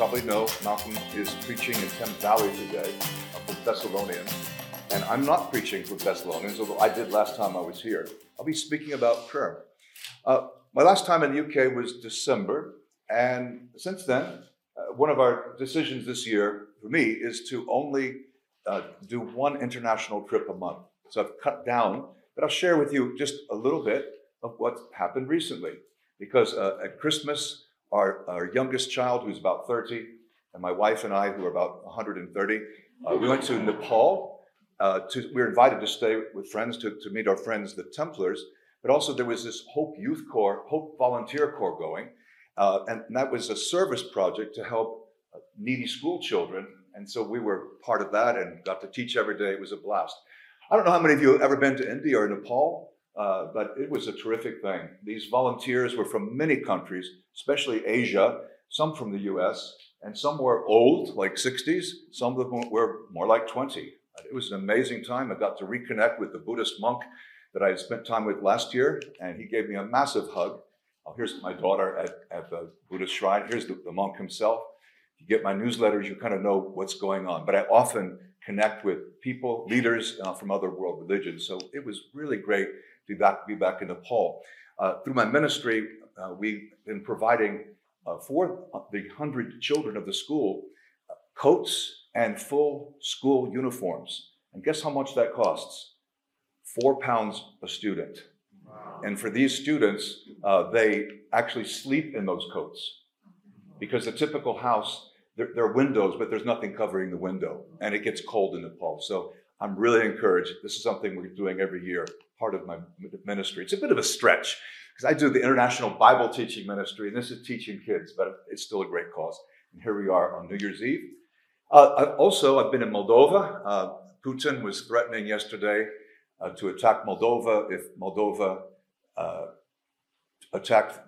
probably know, Malcolm is preaching in Thames Valley today for Thessalonians. And I'm not preaching for Thessalonians, although I did last time I was here. I'll be speaking about prayer. Uh, my last time in the UK was December, and since then, uh, one of our decisions this year for me is to only uh, do one international trip a month. So I've cut down, but I'll share with you just a little bit of what's happened recently. Because uh, at Christmas, our, our youngest child, who's about 30, and my wife and I, who are about 130, uh, we went to Nepal. Uh, to, we were invited to stay with friends to, to meet our friends, the Templars. But also, there was this Hope Youth Corps, Hope Volunteer Corps going. Uh, and, and that was a service project to help uh, needy school children. And so we were part of that and got to teach every day. It was a blast. I don't know how many of you have ever been to India or Nepal, uh, but it was a terrific thing. These volunteers were from many countries, especially Asia, some from the US, and some were old, like 60s, some of them were more like 20. It was an amazing time. I got to reconnect with the Buddhist monk that I spent time with last year, and he gave me a massive hug. Oh, here's my daughter at, at the Buddhist shrine. Here's the, the monk himself. If you get my newsletters, you kind of know what's going on. But I often connect with people, leaders uh, from other world religions. So it was really great to be back, be back in Nepal. Uh, through my ministry, uh, we've been providing uh, for the hundred children of the school uh, coats and full school uniforms. And guess how much that costs? Four pounds a student. Wow. And for these students, uh, they actually sleep in those coats because the typical house, there, there, are windows, but there's nothing covering the window, and it gets cold in Nepal. So I'm really encouraged. This is something we're doing every year, part of my ministry. It's a bit of a stretch because I do the international Bible teaching ministry, and this is teaching kids, but it's still a great cause. And here we are on New Year's Eve. Uh, also, I've been in Moldova. Uh, Putin was threatening yesterday uh, to attack Moldova if Moldova uh, attacked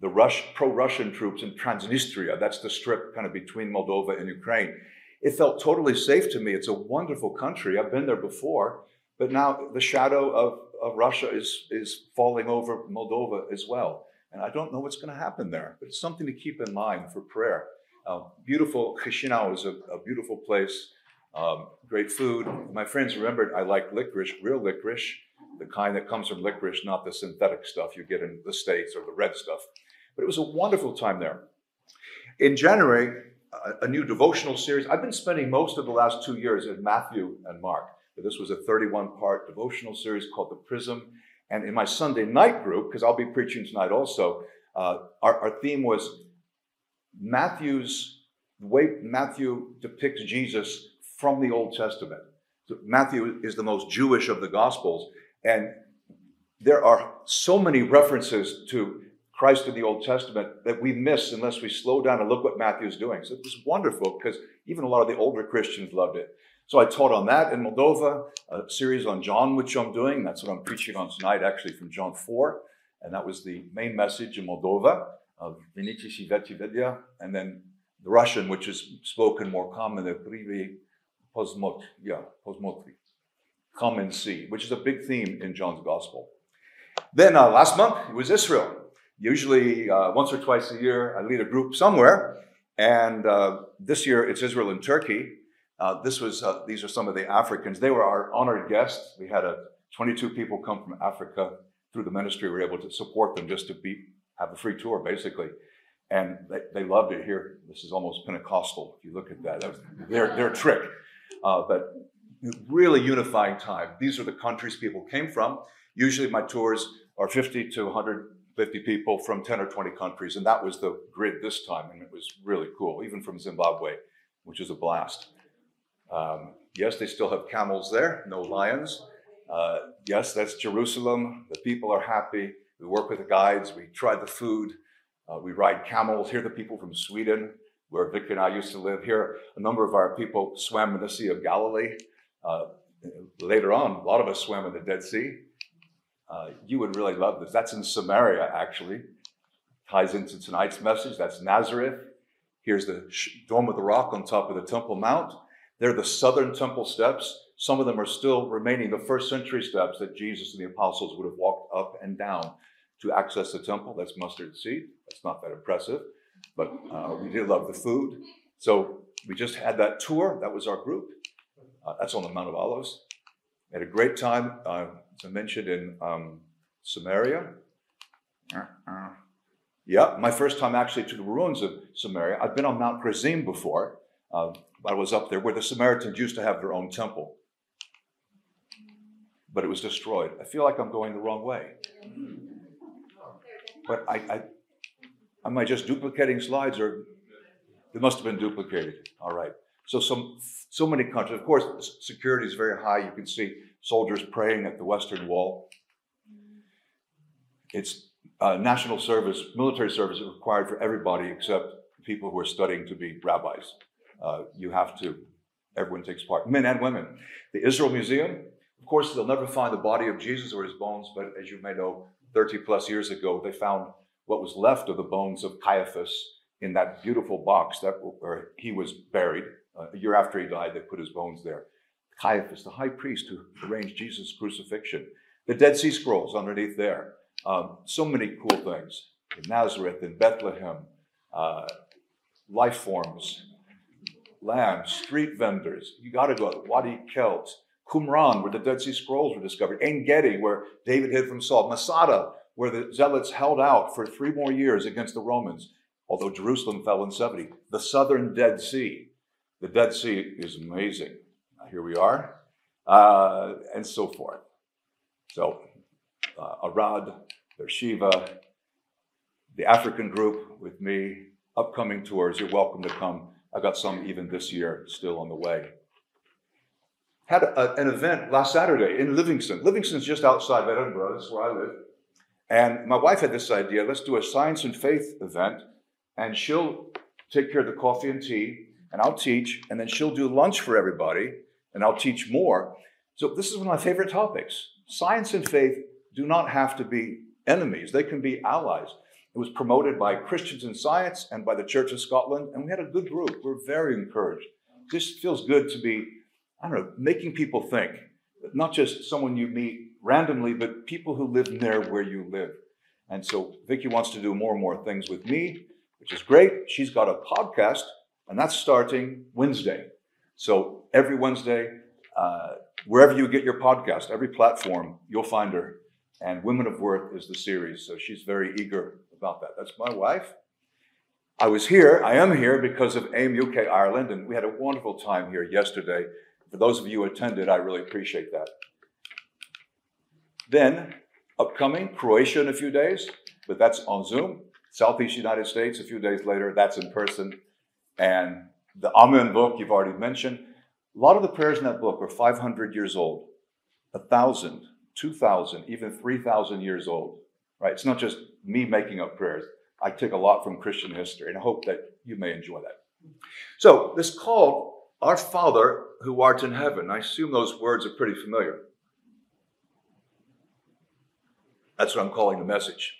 the Rush, pro-Russian troops in Transnistria. That's the strip kind of between Moldova and Ukraine. It felt totally safe to me. It's a wonderful country. I've been there before, but now the shadow of of Russia is, is falling over Moldova as well. And I don't know what's going to happen there, but it's something to keep in mind for prayer. Uh, beautiful, Chisinau is a, a beautiful place, um, great food. My friends remembered I like licorice, real licorice, the kind that comes from licorice, not the synthetic stuff you get in the States or the red stuff. But it was a wonderful time there. In January, a, new devotional series. I've been spending most of the last two years in Matthew and Mark. This was a 31 part devotional series called The Prism. And in my Sunday night group, because I'll be preaching tonight also, uh, our, our theme was Matthew's, the way Matthew depicts Jesus from the Old Testament. So Matthew is the most Jewish of the Gospels. And there are so many references to Christ in the Old Testament that we miss unless we slow down and look what Matthew's doing. So it was wonderful because even a lot of the older Christians loved it. So I taught on that in Moldova, a series on John, which I'm doing. That's what I'm preaching on tonight, actually from John 4. And that was the main message in Moldova of Vinici Vetivedia. And then the Russian, which is spoken more commonly, Privi Posmot, yeah, Posmotri. Come and see, which is a big theme in John's Gospel. Then uh, last month, it was Israel. Usually, uh, once or twice a year, I lead a group somewhere. And uh, this year, it's Israel and Turkey. Uh, this was, uh, these are some of the Africans. They were our honored guests. We had a, 22 people come from Africa through the ministry. We were able to support them just to be, have a free tour, basically. And they, they loved it here. This is almost Pentecostal, if you look at that. That was their, their trick. Uh, but really unifying time. These are the countries people came from. Usually my tours are 50 to 150 people from 10 or 20 countries. And that was the grid this time. And it was really cool, even from Zimbabwe, which is a blast. Um, yes, they still have camels there, no lions. Uh, yes, that's Jerusalem. The people are happy. We work with the guides. We try the food. Uh, we ride camels. Here, the people from Sweden, where Vic and I used to live. Here, a number of our people swam in the Sea of Galilee. Uh, later on, a lot of us swam in the Dead Sea. Uh, you would really love this. That's in Samaria, actually. Ties into tonight's message. That's Nazareth. Here's the Dome of the Rock on top of the Temple Mount. They're the southern temple steps. Some of them are still remaining the first century steps that Jesus and the apostles would have walked up and down to access the temple. That's mustard seed. That's not that impressive, but uh, we did love the food. So we just had that tour. That was our group. Uh, that's on the Mount of Olives. We had a great time, uh, I mentioned, in um, Samaria. Uh-uh. Yeah, my first time actually to the ruins of Samaria. I've been on Mount Gerizim before. Uh, I was up there where the Samaritans used to have their own temple, but it was destroyed. I feel like I'm going the wrong way. But I, I am I just duplicating slides, or they must have been duplicated? All right. So some so many countries. Of course, security is very high. You can see soldiers praying at the Western Wall. It's uh, national service, military service is required for everybody except people who are studying to be rabbis. Uh, you have to, everyone takes part, men and women. The Israel Museum, of course, they'll never find the body of Jesus or his bones, but as you may know, 30 plus years ago, they found what was left of the bones of Caiaphas in that beautiful box that where he was buried. Uh, a year after he died, they put his bones there. Caiaphas, the high priest who arranged Jesus' crucifixion. The Dead Sea Scrolls underneath there. Um, so many cool things in Nazareth, in Bethlehem, uh, life forms, lambs, street vendors. You got to go. To Wadi Kelt, Qumran, where the Dead Sea Scrolls were discovered, En Gedi, where David hid from Saul, Masada, where the Zealots held out for three more years against the Romans, although Jerusalem fell in 70. The southern Dead Sea. The Dead Sea is amazing. Here we are, uh, and so forth. So uh, Arad, Beersheba, the African group with me, upcoming tours. You're welcome to come. I've got some even this year still on the way. Had a, an event last Saturday in Livingston. Livingston's just outside of Edinburgh. That's where I live. And my wife had this idea let's do a science and faith event, and she'll take care of the coffee and tea, and I'll teach, and then she'll do lunch for everybody, and I'll teach more. So, this is one of my favorite topics. Science and faith do not have to be enemies, they can be allies. It was promoted by Christians in Science and by the Church of Scotland, and we had a good group. We're very encouraged. This feels good to be, I don't know, making people think. Not just someone you meet randomly, but people who live near where you live. And so Vicky wants to do more and more things with me, which is great. She's got a podcast, and that's starting Wednesday. So every Wednesday, uh, wherever you get your podcast, every platform, you'll find her. And Women of Worth is the series, so she's very eager about that. That's my wife. I was here, I am here because of AIM UK Ireland, and we had a wonderful time here yesterday. For those of you who attended, I really appreciate that. Then, upcoming, Croatia in a few days, but that's on Zoom. Southeast United States, a few days later, that's in person. And the Amen book you've already mentioned. A lot of the prayers in that book are 500 years old, a thousand, 2,000, even 3,000 years old, right? It's not just me making up prayers. I take a lot from Christian history, and I hope that you may enjoy that. So, this called Our Father who art in heaven. I assume those words are pretty familiar. That's what I'm calling the message.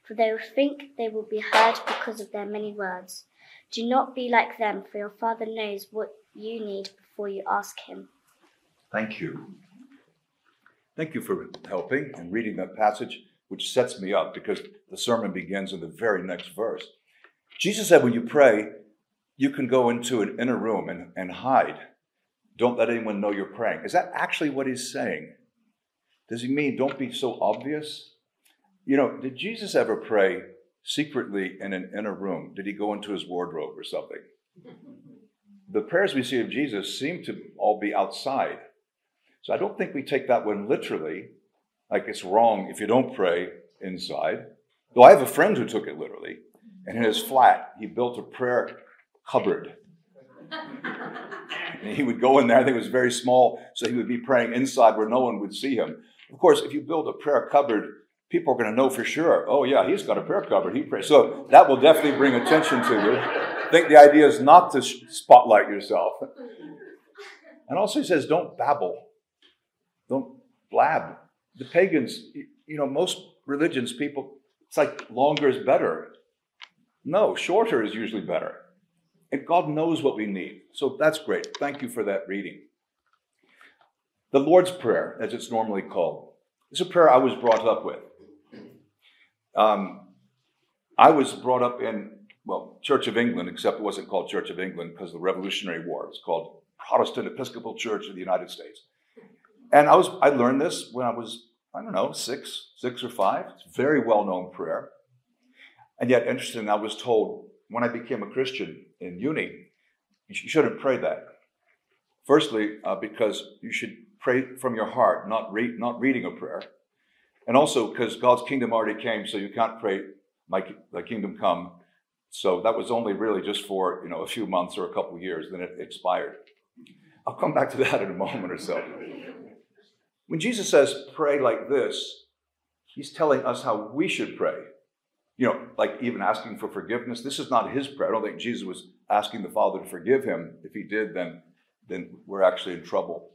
for they will think they will be heard because of their many words. Do not be like them, for your Father knows what you need before you ask Him. Thank you. Thank you for helping and reading that passage, which sets me up because the sermon begins in the very next verse. Jesus said, when you pray, you can go into an inner room and, and hide. Don't let anyone know you're praying. Is that actually what he's saying? Does he mean don't be so obvious? You know, did Jesus ever pray secretly in an inner room? Did he go into his wardrobe or something? The prayers we see of Jesus seem to all be outside. So I don't think we take that one literally, like it's wrong if you don't pray inside. Though I have a friend who took it literally, and in his flat, he built a prayer cupboard. and he would go in there, I think it was very small, so he would be praying inside where no one would see him. Of course, if you build a prayer cupboard, people are going to know for sure, oh, yeah, he's got a prayer cupboard. He prays. So that will definitely bring attention to you. I think the idea is not to spotlight yourself. And also, he says, don't babble, don't blab. The pagans, you know, most religions, people, it's like longer is better. No, shorter is usually better. And God knows what we need. So that's great. Thank you for that reading. The Lord's Prayer, as it's normally called, is a prayer I was brought up with. Um, I was brought up in, well, Church of England, except it wasn't called Church of England because of the Revolutionary War. It was called Protestant Episcopal Church of the United States. And I was I learned this when I was, I don't know, six, six or five. It's a very well-known prayer. And yet, interesting, I was told when I became a Christian in uni, you shouldn't pray that. Firstly, uh, because you should pray from your heart, not, not reading a prayer. And also because God's kingdom already came, so you can't pray, my, thy kingdom come. So that was only really just for you know a few months or a couple years, then it expired. I'll come back to that in a moment or so. When Jesus says pray like this, he's telling us how we should pray. You know, like even asking for forgiveness. This is not his prayer. I don't think Jesus was asking the Father to forgive him. If he did, then, then we're actually in trouble.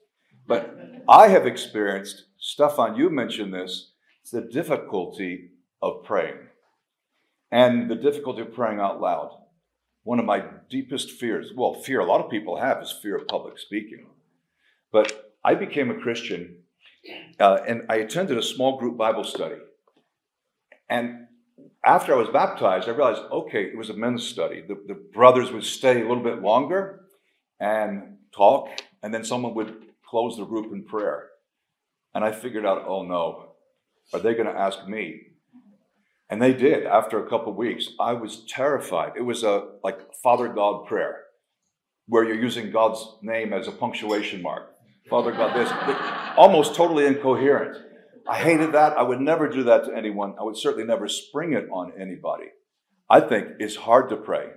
But I have experienced, Stefan, you mentioned this, it's the difficulty of praying and the difficulty of praying out loud. One of my deepest fears, well, fear a lot of people have is fear of public speaking. But I became a Christian uh, and I attended a small group Bible study. And after I was baptized, I realized okay, it was a men's study. The, the brothers would stay a little bit longer and talk, and then someone would close the group in prayer. And I figured out, oh no, are they going to ask me? And they did after a couple weeks. I was terrified. It was a like Father God prayer, where you're using God's name as a punctuation mark. Father God, this almost totally incoherent. I hated that. I would never do that to anyone. I would certainly never spring it on anybody. I think it's hard to pray.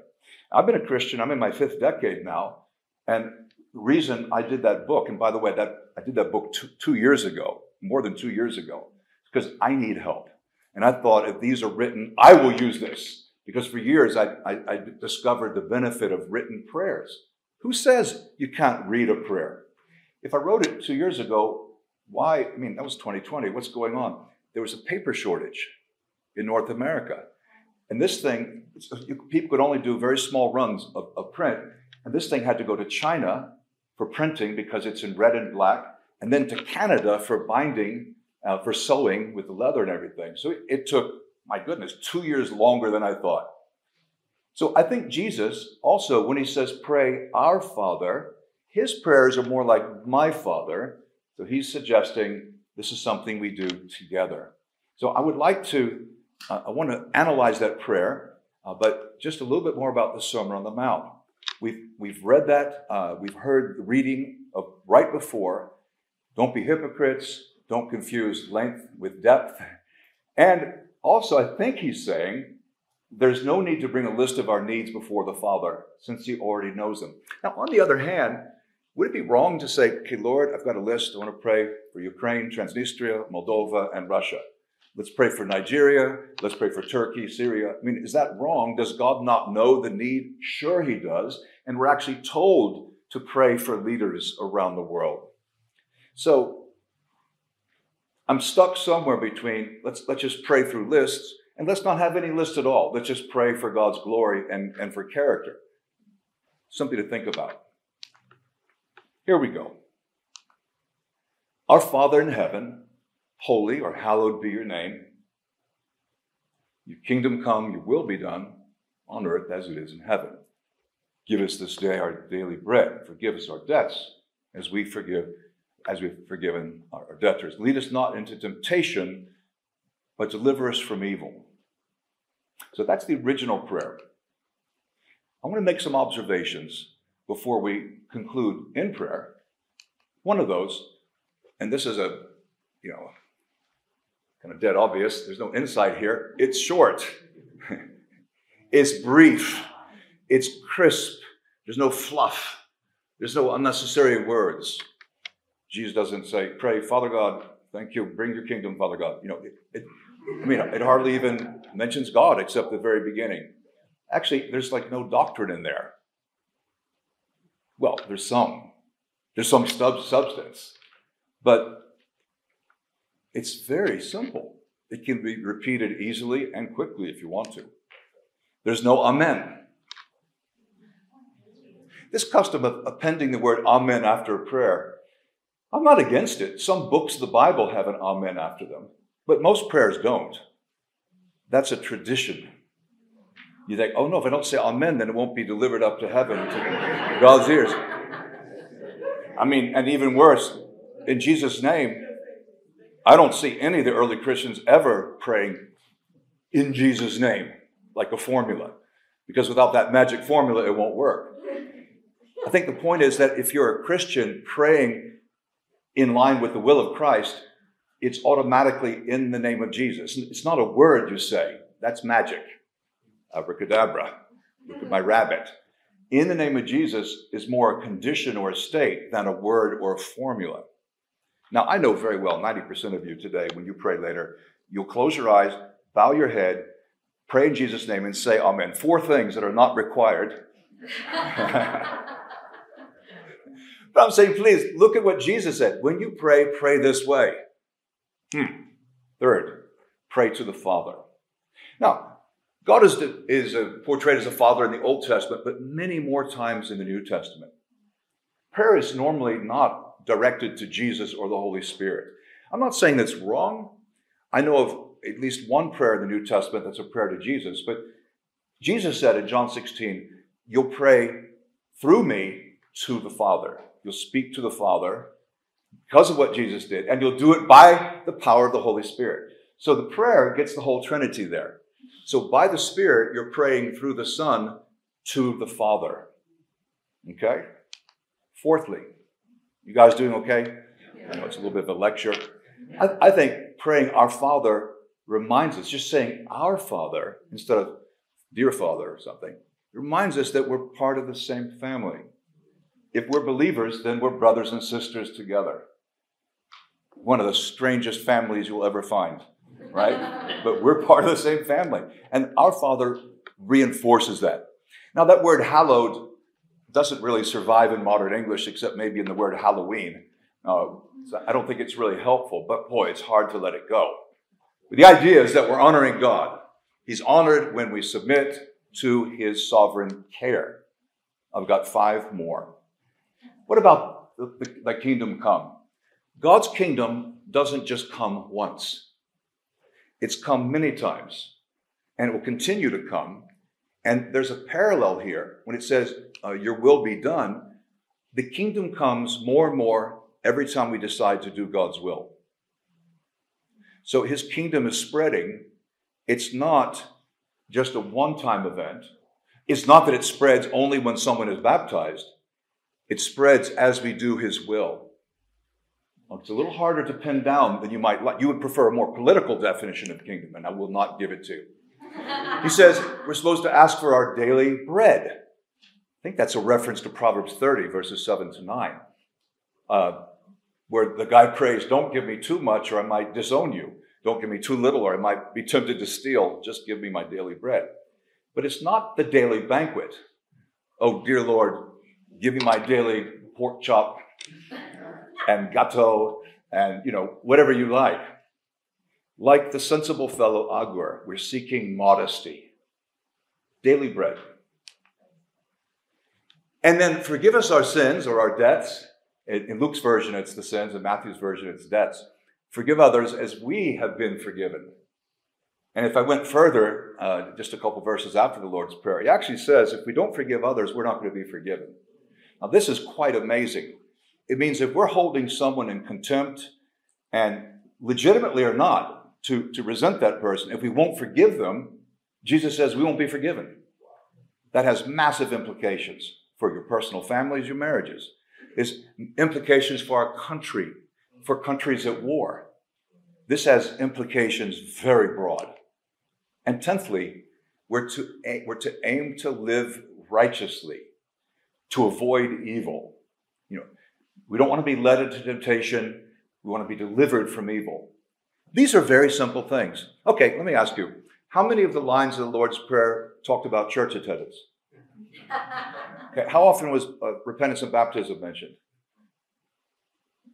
I've been a Christian. I'm in my fifth decade now, and the reason I did that book, and by the way, that I did that book two, two years ago, more than two years ago, because I need help. And I thought if these are written, I will use this. Because for years I, I, I discovered the benefit of written prayers. Who says you can't read a prayer? If I wrote it two years ago, why? I mean, that was 2020. What's going on? There was a paper shortage in North America. And this thing, people could only do very small runs of, of print. And this thing had to go to China for printing because it's in red and black, and then to Canada for binding, uh, for sewing with the leather and everything. So it, took, my goodness, two years longer than I thought. So I think Jesus also, when he says, Pray, our Father, his prayers are more like my Father. So he's suggesting this is something we do together. So I would like to, uh, I want to analyze that prayer, uh, but just a little bit more about the Sermon on the Mount. We've, we've read that, uh, we've heard the reading of right before. Don't be hypocrites, don't confuse length with depth. And also, I think he's saying there's no need to bring a list of our needs before the Father since he already knows them. Now, on the other hand, would it be wrong to say, okay, Lord, I've got a list. I want to pray for Ukraine, Transnistria, Moldova, and Russia. Let's pray for Nigeria. Let's pray for Turkey, Syria. I mean, is that wrong? Does God not know the need? Sure, He does. And we're actually told to pray for leaders around the world. So I'm stuck somewhere between let's, let's just pray through lists and let's not have any list at all. Let's just pray for God's glory and, and for character. Something to think about. Here we go. Our Father in heaven, holy or hallowed be your name. Your kingdom come, your will be done on earth as it is in heaven. Give us this day our daily bread. Forgive us our debts as we forgive, as we've forgiven our debtors. Lead us not into temptation, but deliver us from evil. So that's the original prayer. I want to make some observations before we conclude in prayer. One of those, and this is a, you know, kind of dead obvious, there's no insight here. It's short, it's brief, it's crisp, there's no fluff, there's no unnecessary words. Jesus doesn't say, Pray, Father God, thank you, bring your kingdom, Father God. You know, it, it, I mean, it hardly even mentions God except the very beginning. Actually, there's like no doctrine in there. Well, there's some. There's some sub- substance, but it's very simple. It can be repeated easily and quickly if you want to. There's no amen. This custom of appending the word amen after a prayer, I'm not against it. Some books of the Bible have an amen after them, but most prayers don't. That's a tradition. You think, oh no, if I don't say amen, then it won't be delivered up to heaven to God's ears. I mean, and even worse, in Jesus' name, I don't see any of the early Christians ever praying in Jesus' name, like a formula, because without that magic formula, it won't work. I think the point is that if you're a Christian praying in line with the will of Christ, it's automatically in the name of Jesus. It's not a word you say, that's magic. Abracadabra. Look at my rabbit. In the name of Jesus is more a condition or a state than a word or a formula. Now, I know very well 90% of you today, when you pray later, you'll close your eyes, bow your head, pray in Jesus' name, and say Amen. Four things that are not required. but I'm saying, please look at what Jesus said. When you pray, pray this way. Hmm. Third, pray to the Father. Now, God is, is portrayed as a father in the Old Testament, but many more times in the New Testament. Prayer is normally not directed to Jesus or the Holy Spirit. I'm not saying that's wrong. I know of at least one prayer in the New Testament that's a prayer to Jesus, but Jesus said in John 16, You'll pray through me to the Father. You'll speak to the Father because of what Jesus did, and you'll do it by the power of the Holy Spirit. So the prayer gets the whole Trinity there. So by the Spirit, you're praying through the Son to the Father. Okay? Fourthly, you guys doing okay? I know it's a little bit of a lecture. I, I think praying our Father reminds us, just saying our Father instead of dear Father or something, reminds us that we're part of the same family. If we're believers, then we're brothers and sisters together. One of the strangest families you'll ever find right? but we're part of the same family. And our Father reinforces that. Now, that word hallowed doesn't really survive in modern English except maybe in the word Halloween. Uh, so I don't think it's really helpful, but boy, it's hard to let it go. But the idea is that we're honoring God. He's honored when we submit to his sovereign care. I've got five more. What about the, the, the kingdom come? God's kingdom doesn't just come once. It's come many times, and it will continue to come. And there's a parallel here when it says, uh, Your will be done. The kingdom comes more and more every time we decide to do God's will. So his kingdom is spreading. It's not just a one time event. It's not that it spreads only when someone is baptized, it spreads as we do his will. It's a little harder to pin down than you might like. You would prefer a more political definition of kingdom, and I will not give it to you. He says we're supposed to ask for our daily bread. I think that's a reference to Proverbs 30, verses 7 to 9, uh, where the guy prays, Don't give me too much, or I might disown you. Don't give me too little, or I might be tempted to steal. Just give me my daily bread. But it's not the daily banquet. Oh, dear Lord, give me my daily pork chop and gâteau and, you know, whatever you like. Like the sensible fellow Agur, we're seeking modesty, daily bread. And then forgive us our sins or our debts. In Luke's version, it's the sins. In Matthew's version, it's debts. Forgive others as we have been forgiven. And if I went further, uh, just a couple verses after the Lord's Prayer, he actually says, if we don't forgive others, we're not going to be forgiven. Now, this is quite amazing. It means if we're holding someone in contempt and legitimately or not to, to resent that person, if we won't forgive them, Jesus says we won't be forgiven. That has massive implications for your personal families, your marriages. There's implications for our country, for countries at war. This has implications very broad. And tenthly, we're to, we're to aim to live righteously, to avoid evil. You know, we don't want to be led into temptation. We want to be delivered from evil. These are very simple things. Okay, let me ask you how many of the lines of the Lord's Prayer talked about church attendance? Okay, how often was uh, repentance and baptism mentioned?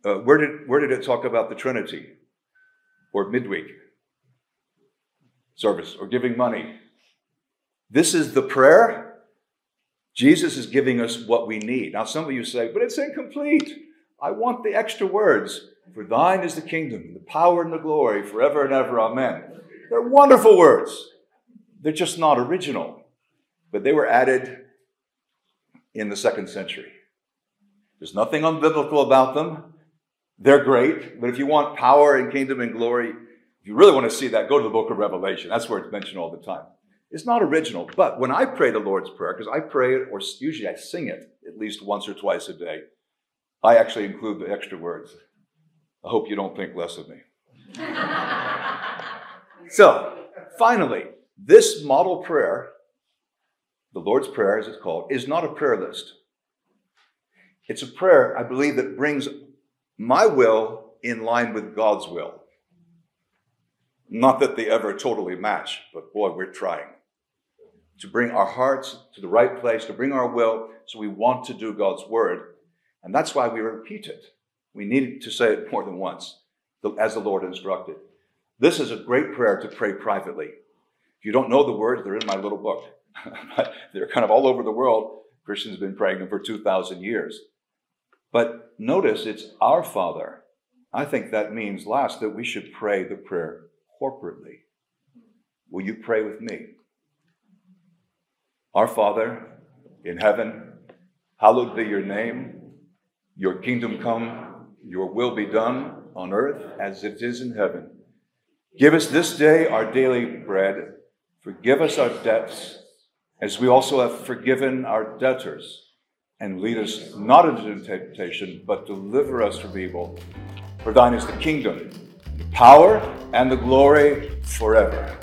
Uh, where, did, where did it talk about the Trinity? Or midweek service? Or giving money? This is the prayer. Jesus is giving us what we need. Now, some of you say, but it's incomplete. I want the extra words. For thine is the kingdom, the power, and the glory forever and ever. Amen. They're wonderful words. They're just not original, but they were added in the second century. There's nothing unbiblical about them. They're great, but if you want power and kingdom and glory, if you really want to see that, go to the book of Revelation. That's where it's mentioned all the time. It's not original, but when I pray the Lord's Prayer, because I pray it, or usually I sing it at least once or twice a day, I actually include the extra words. I hope you don't think less of me. so, finally, this model prayer, the Lord's Prayer as it's called, is not a prayer list. It's a prayer, I believe, that brings my will in line with God's will. Not that they ever totally match, but boy, we're trying to bring our hearts to the right place, to bring our will, so we want to do God's word. And that's why we repeat it. We need to say it more than once, as the Lord instructed. This is a great prayer to pray privately. If you don't know the words, they're in my little book. they're kind of all over the world. Christians have been praying them for 2,000 years. But notice it's our Father. I think that means, last, that we should pray the prayer corporately. Will you pray with me? Our Father in heaven, hallowed be your name. Your kingdom come, your will be done on earth as it is in heaven. Give us this day our daily bread. Forgive us our debts, as we also have forgiven our debtors. And lead us not into temptation, but deliver us from evil. For thine is the kingdom, the power, and the glory forever.